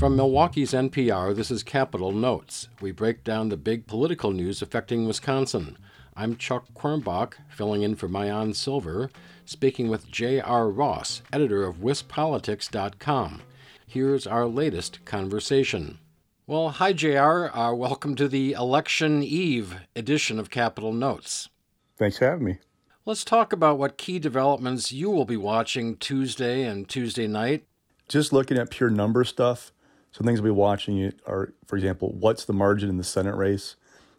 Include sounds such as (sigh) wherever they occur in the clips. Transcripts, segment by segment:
From Milwaukee's NPR, this is Capitol Notes. We break down the big political news affecting Wisconsin. I'm Chuck Quirmbach, filling in for Maayan Silver, speaking with J.R. Ross, editor of WisPolitics.com. Here's our latest conversation. Well, hi, JR. Uh, welcome to the election eve edition of Capitol Notes. Thanks for having me. Let's talk about what key developments you will be watching Tuesday and Tuesday night. Just looking at pure number stuff, some things we'll be watching are, for example, what's the margin in the Senate race?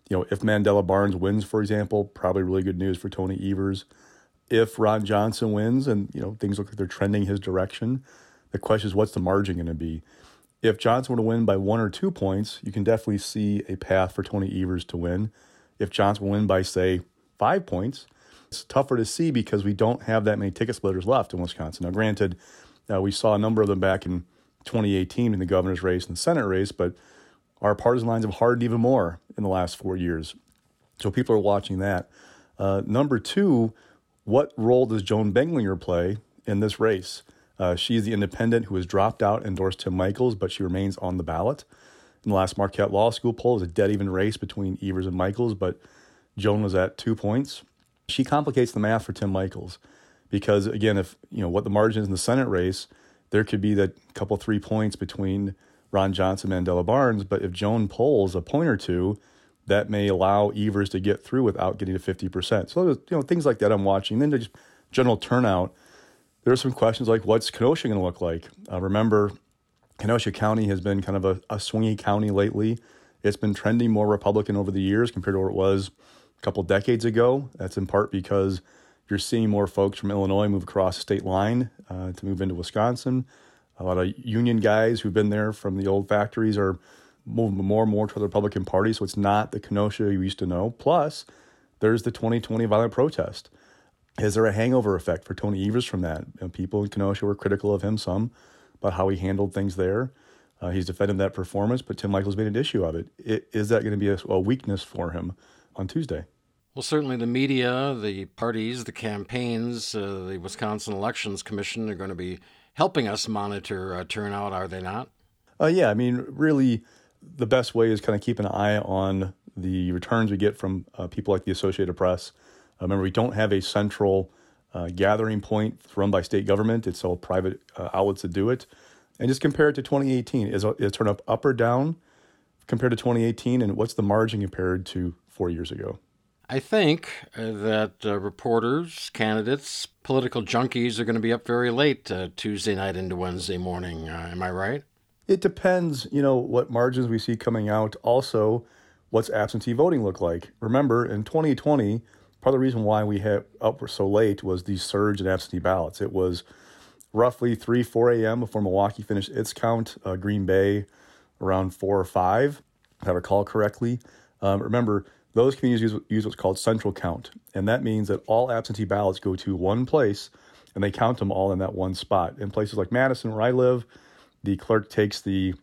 You know, if Mandela Barnes wins, for example, probably really good news for Tony Evers. If Ron Johnson wins and, you know, things look like they're trending his direction, the question is what's the margin going to be? if Johnson were to win by one or two points, you can definitely see a path for Tony Evers to win. If Johnson win by, say, five points, it's tougher to see because we don't have that many ticket splitters left in Wisconsin. Now, granted, uh, we saw a number of them back in 2018 in the governor's race and the Senate race, but our partisan lines have hardened even more in the last four years. So people are watching that. Uh, number two, what role does Joan Beglinger play in this race? Uh, she's the independent who has dropped out, endorsed Tim Michels, but she remains on the ballot. In the last Marquette Law School poll, it was a dead even race between Evers and Michels, but Joan was at two points. She complicates the math for Tim Michels because, again, if you know what the margin is in the Senate race, there could be that couple three points between Ron Johnson and Mandela Barnes. But if Joan polls a point or two, that may allow Evers to get through without getting to 50%. So, you know, things like that I'm watching. Then just general turnout there are some questions like what's Kenosha going to look like? Uh, remember, Kenosha County has been kind of a, a swingy county lately. It's been trending more Republican over the years compared to where it was a couple decades ago. That's in part because you're seeing more folks from Illinois move across the state line uh, to move into Wisconsin. A lot of union guys who've been there from the old factories are moving more and more to the Republican Party. So it's not the Kenosha you used to know. Plus, there's the 2020 violent protest. Is there a hangover effect for Tony Evers from that? You know, people in Kenosha were critical of him some about how he handled things there. Uh, he's defended that performance, but Tim Michels made an issue of it. it is that going to be a, a weakness for him on Tuesday? Well, certainly the media, the parties, the campaigns, uh, the Wisconsin Elections Commission are going to be helping us monitor uh, turnout, are they not? Uh, yeah, I mean, really, the best way is kind of keep an eye on the returns we get from uh, people like the Associated Press uh, remember, we don't have a central uh, gathering point run by state government. It's all private outlets that do it. And just compare it to 2018. Is, it turn up up or down compared to 2018? And what's the margin compared to four years ago? I think uh, that uh, reporters, candidates, political junkies are going to be up very late uh, Tuesday night into Wednesday morning. Uh, am I right? It depends, you know, what margins we see coming out. Also, what's absentee voting look like? Remember, in 2020, part of the reason why we had up so late was the surge in absentee ballots. It was roughly 3, 4 a.m. before Milwaukee finished its count. Uh, Green Bay around 4 or 5, if I recall correctly. Um, remember, those communities use, use what's called central count, and that means that all absentee ballots go to one place and they count them all in that one spot. In places like Madison, where I live, the clerk takes the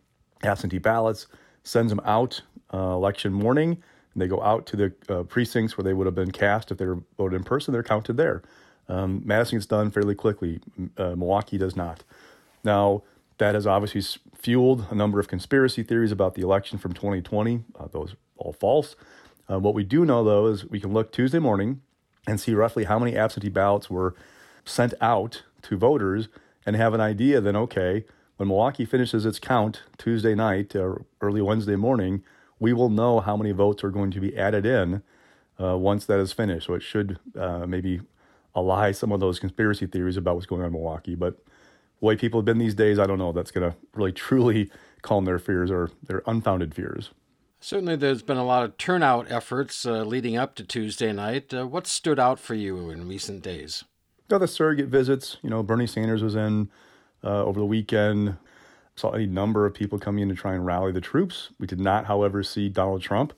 absentee ballots, sends them out uh, election morning, and they go out to the uh, precincts where they would have been cast if they were voted in person. They're counted there. Um, Madison gets done fairly quickly. Uh, Milwaukee does not. Now, that has obviously fueled a number of conspiracy theories about the election from 2020. Uh, those are all false. Uh, what we do know, though, is we can look Tuesday morning and see roughly how many absentee ballots were sent out to voters and have an idea then, okay, when Milwaukee finishes its count Tuesday night or early Wednesday morning, we will know how many votes are going to be added in uh, once that is finished. So it should uh, maybe allay some of those conspiracy theories about what's going on in Milwaukee. But the way people have been these days, I don't know that's going to really (laughs) truly calm their fears or their unfounded fears. Certainly, there's been a lot of turnout efforts uh, leading up to Tuesday night. Uh, what stood out for you in recent days? the surrogate visits. You know, Bernie Sanders was in uh, over the weekend saw a number of people coming in to try and rally the troops. We did not, however, see Donald Trump.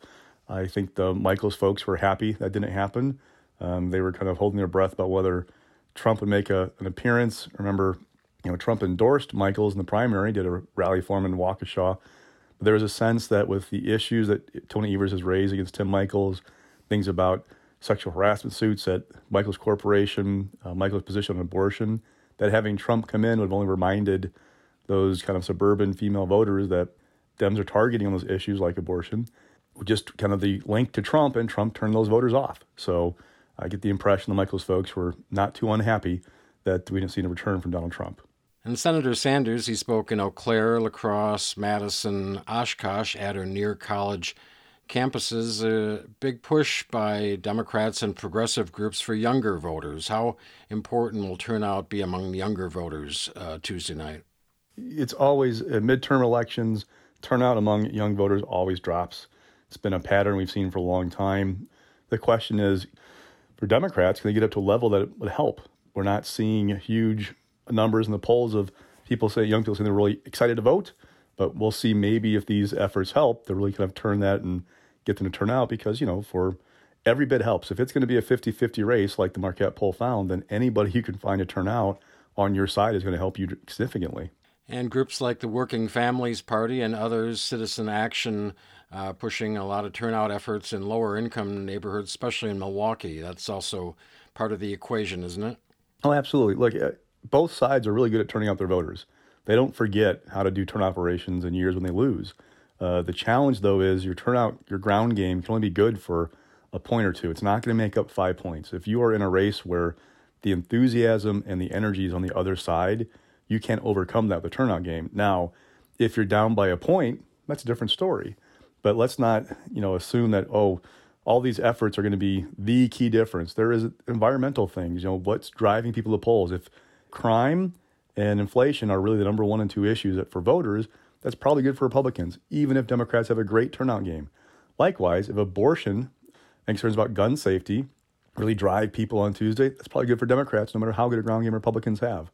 I think the Michels folks were happy that didn't happen. Um, they were kind of holding their breath about whether Trump would make a, an appearance. Remember, you know, Trump endorsed Michels in the primary, did a rally for him in Waukesha. There was a sense that with the issues that Tony Evers has raised against Tim Michels, things about sexual harassment suits at Michels Corporation, uh, Michels' position on abortion, that having Trump come in would have only reminded those kind of suburban female voters that Dems are targeting on those issues like abortion, just kind of the link to Trump, and Trump turned those voters off. So I get the impression the Michels folks were not too unhappy that we didn't see a return from Donald Trump. And Senator Sanders, he spoke in Eau Claire, La Crosse, Madison, Oshkosh at or near college campuses. A big push by Democrats and progressive groups for younger voters. How important will turnout be among younger voters uh, Tuesday night? It's always uh, midterm elections. Turnout among young voters always drops. It's been a pattern we've seen for a long time. The question is, for Democrats, can they get up to a level that would help? We're not seeing huge numbers in the polls of people say young people say they're really excited to vote, but we'll see maybe if these efforts help to really kind of turn that and get them to turn out because you know for every bit helps. If it's going to be a 50-50 race like the Marquette poll found, then anybody (laughs) you can find to turn out on your side is going to help you significantly. And groups like the Working Families Party and others, Citizen Action, uh, pushing a lot of turnout efforts in lower income neighborhoods, especially in Milwaukee. That's also part of the equation, isn't it? Oh, absolutely. Look, uh, both sides are really good at turning out their voters. They don't forget how to do turn operations in years when they lose. Uh, the challenge, though, is your turnout, your ground game can only be good for a point or two. It's not going to make up five points. If you are in a race where the enthusiasm and the energy is on the other side, you can't overcome that with the turnout game. Now, if you're down by a point, that's a different story. But let's not, you know, assume that oh, all these efforts are going to be the key difference. There is environmental things, you know, what's driving people to polls. If crime and inflation are really the number one and two issues that for voters, that's probably good for Republicans, even if Democrats have a great turnout game. Likewise, if abortion and concerns about gun safety really drive people on Tuesday, that's probably good for Democrats, no matter how good a ground game Republicans have.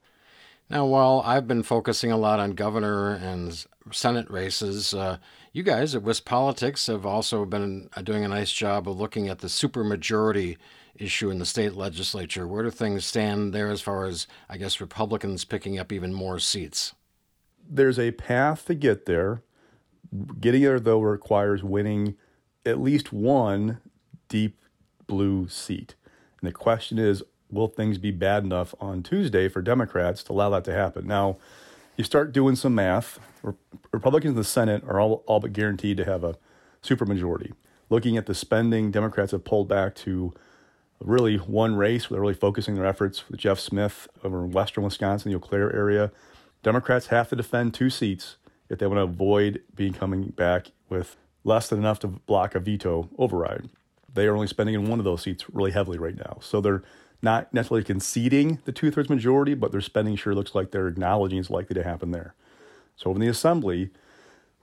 Now, while I've been focusing a lot on governor and Senate races, uh, you guys at WisPolitics have also been uh, doing a nice job of looking at the supermajority issue in the state legislature. Where do things stand there as far as, I guess, Republicans picking up even more seats? There's a path to get there. Getting there, though, requires winning at least one deep blue seat. And the question is will things be bad enough on Tuesday for Democrats to allow that to happen? Now, you start doing some math. Republicans in the Senate are all, all but guaranteed to have a supermajority. Looking at the spending, Democrats have pulled back to really one race. Where they're really focusing their efforts with Jeff Smith over in western Wisconsin, the Eau Claire area. Democrats have to defend two seats if they want to avoid being coming back with less than enough to block a veto override. They are only spending in one of those seats really heavily right now. So they're not necessarily conceding the two thirds majority, but their spending sure looks like they're acknowledging it's likely to happen there. So in the Assembly,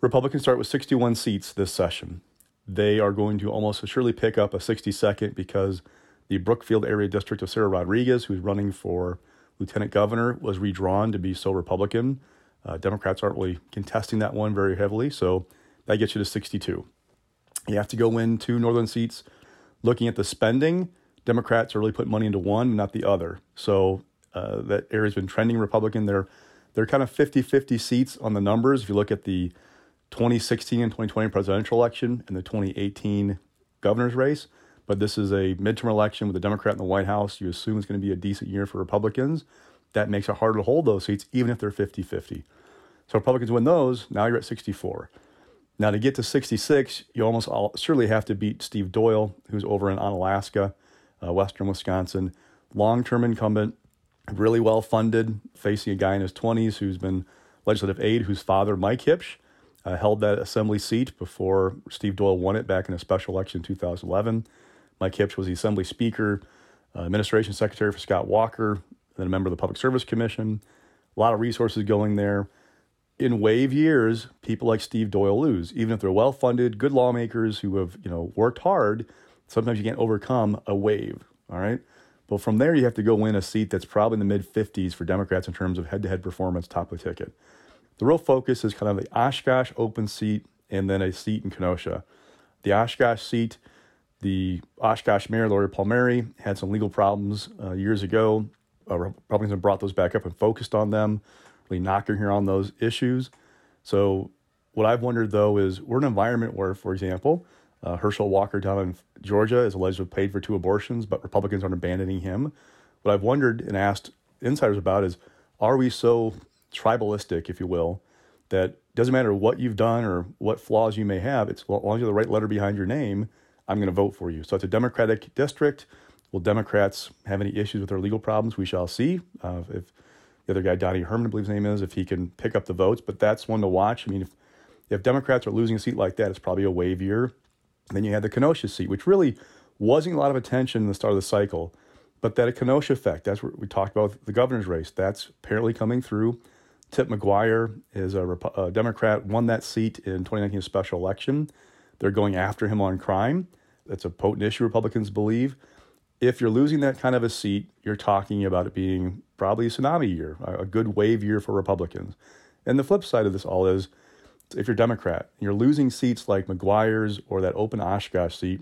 Republicans start with 61 seats this session. They are going to almost surely pick up a 62nd because the Brookfield area district of Sarah Rodriguez, who's running for lieutenant governor, was redrawn to be so Republican. Uh, Democrats aren't really contesting that one very heavily, so that gets you to 62. You have to go in two northern seats. Looking at the spending, Democrats are really putting money into one, not the other. So uh, that area's been trending Republican. They're they're kind of 50-50 seats on the numbers. If you look at the 2016 and 2020 presidential election and the 2018 governor's race, but this is a midterm election with a Democrat in the White House. You assume it's going to be a decent year for Republicans. That makes it harder to hold those seats, even if they're 50-50. So Republicans win those. Now you're at 64. Now to get to 66, you almost all, surely have to beat Steve Doyle, who's over in Onalaska uh, Western Wisconsin. Long term incumbent, really well funded, facing a guy in his 20s who's been legislative aide, whose father, Mike Huebsch, uh, held that assembly seat before Steve Doyle won it back in a special election in 2011. Mike Huebsch was the assembly speaker, uh, administration secretary for Scott Walker, then a member of the Public Service Commission. A lot of resources going there. In wave years, people like Steve Doyle lose, even if they're well funded, good lawmakers who have you know worked hard Sometimes you can't overcome a wave, all right? But from there, you have to go win a seat that's probably in the mid 50s for Democrats in terms of head to head performance, top of the ticket. The real focus is kind of the Oshkosh open seat and then a seat in Kenosha. The Oshkosh seat, the Oshkosh mayor, Lori Palmeri, had some legal problems uh, years ago. Uh, Republicans brought those back up and focused on them, really knocking her on those issues. So, what I've wondered though is we're in an environment where, for example, uh, Herschel Walker down in Georgia is alleged to have paid for two abortions, but Republicans aren't abandoning him. What I've wondered and asked insiders about is are we so tribalistic, if you will, that doesn't matter what you've done or what flaws you may have, it's as long as you have the right letter behind your name, I'm going to vote for you. So it's a Democratic district. Will Democrats have any issues with their legal problems? We shall see. Uh, if the other guy, Donnie Herman, I believe his name is, if he can pick up the votes, but that's one to watch. I mean, if, if Democrats are losing a seat like that, it's probably a wave year. Then you had the Kenosha seat, which really wasn't a lot of attention in the start of the cycle, but that Kenosha effect, that's what we talked about the governor's race, that's apparently coming through. Tip McGuire is a, a Democrat, won that seat in 2019 special election. They're going after him on crime. That's a potent issue, Republicans believe. If you're losing that kind of a seat, you're talking about it being probably a tsunami year, a good wave year for Republicans. And the flip side of this all is if you're Democrat, and you're losing seats like McGuire's or that open Oshkosh seat,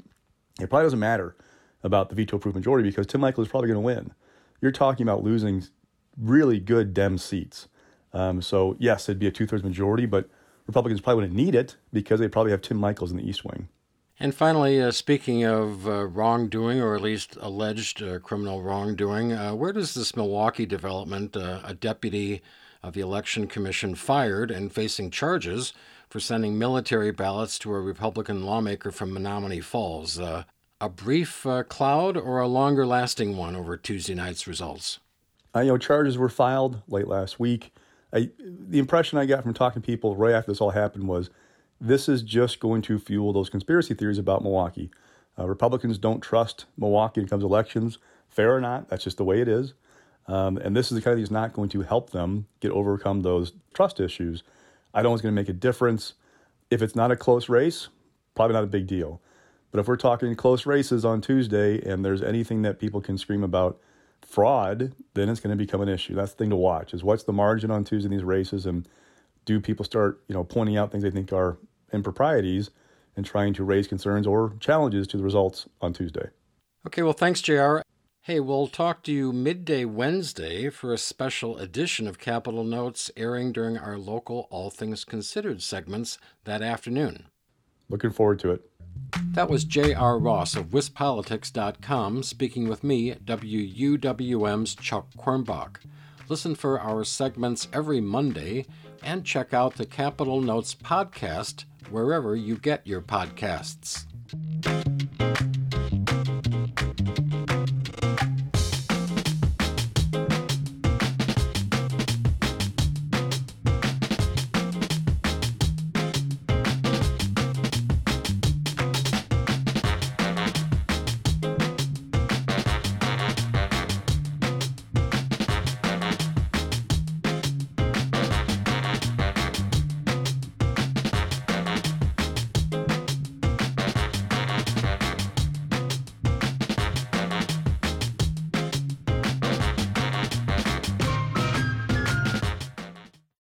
it probably doesn't matter about the veto proof majority because Tim Michel is probably going to win. You're talking about losing really good Dem seats. Um, so, yes, it'd be a two thirds majority, but Republicans probably wouldn't need it because they probably have Tim Michels in the East Wing. And finally, uh, speaking of uh, wrongdoing, or at least alleged uh, criminal wrongdoing, uh, where does this Milwaukee development, uh, a deputy of the Election Commission fired and facing charges for sending military ballots to a Republican lawmaker from Menomonee Falls, uh, a brief cloud or a longer lasting one over Tuesday night's results? you know, charges were filed late last week. I, the impression I got from talking to people right after this all happened was this is just going to fuel those conspiracy theories about Milwaukee. Uh, Republicans don't trust Milwaukee when it comes to elections, fair or not. That's just the way it is. Um, and this is the kind of thing that's not going to help them get overcome those trust issues. I don't know it's going to make a difference. If it's not a close race, probably not a big deal. But if we're talking close races on Tuesday and there's anything that people can scream about fraud, then it's going to become an issue. That's the thing to watch is what's the margin on Tuesday in these races and do people start, you know, pointing out things they think are improprieties and trying to raise concerns or challenges to the results on Tuesday. Okay, well, thanks, JR. Hey, we'll talk to you midday Wednesday for a special edition of Capitol Notes airing during our local All Things Considered segments that afternoon. Looking forward to it. That was J.R. Ross of WisPolitics.com speaking with me, WUWM's Chuck Quirmbach. Listen for our segments every Monday and check out the Capitol Notes podcast wherever you get your podcasts.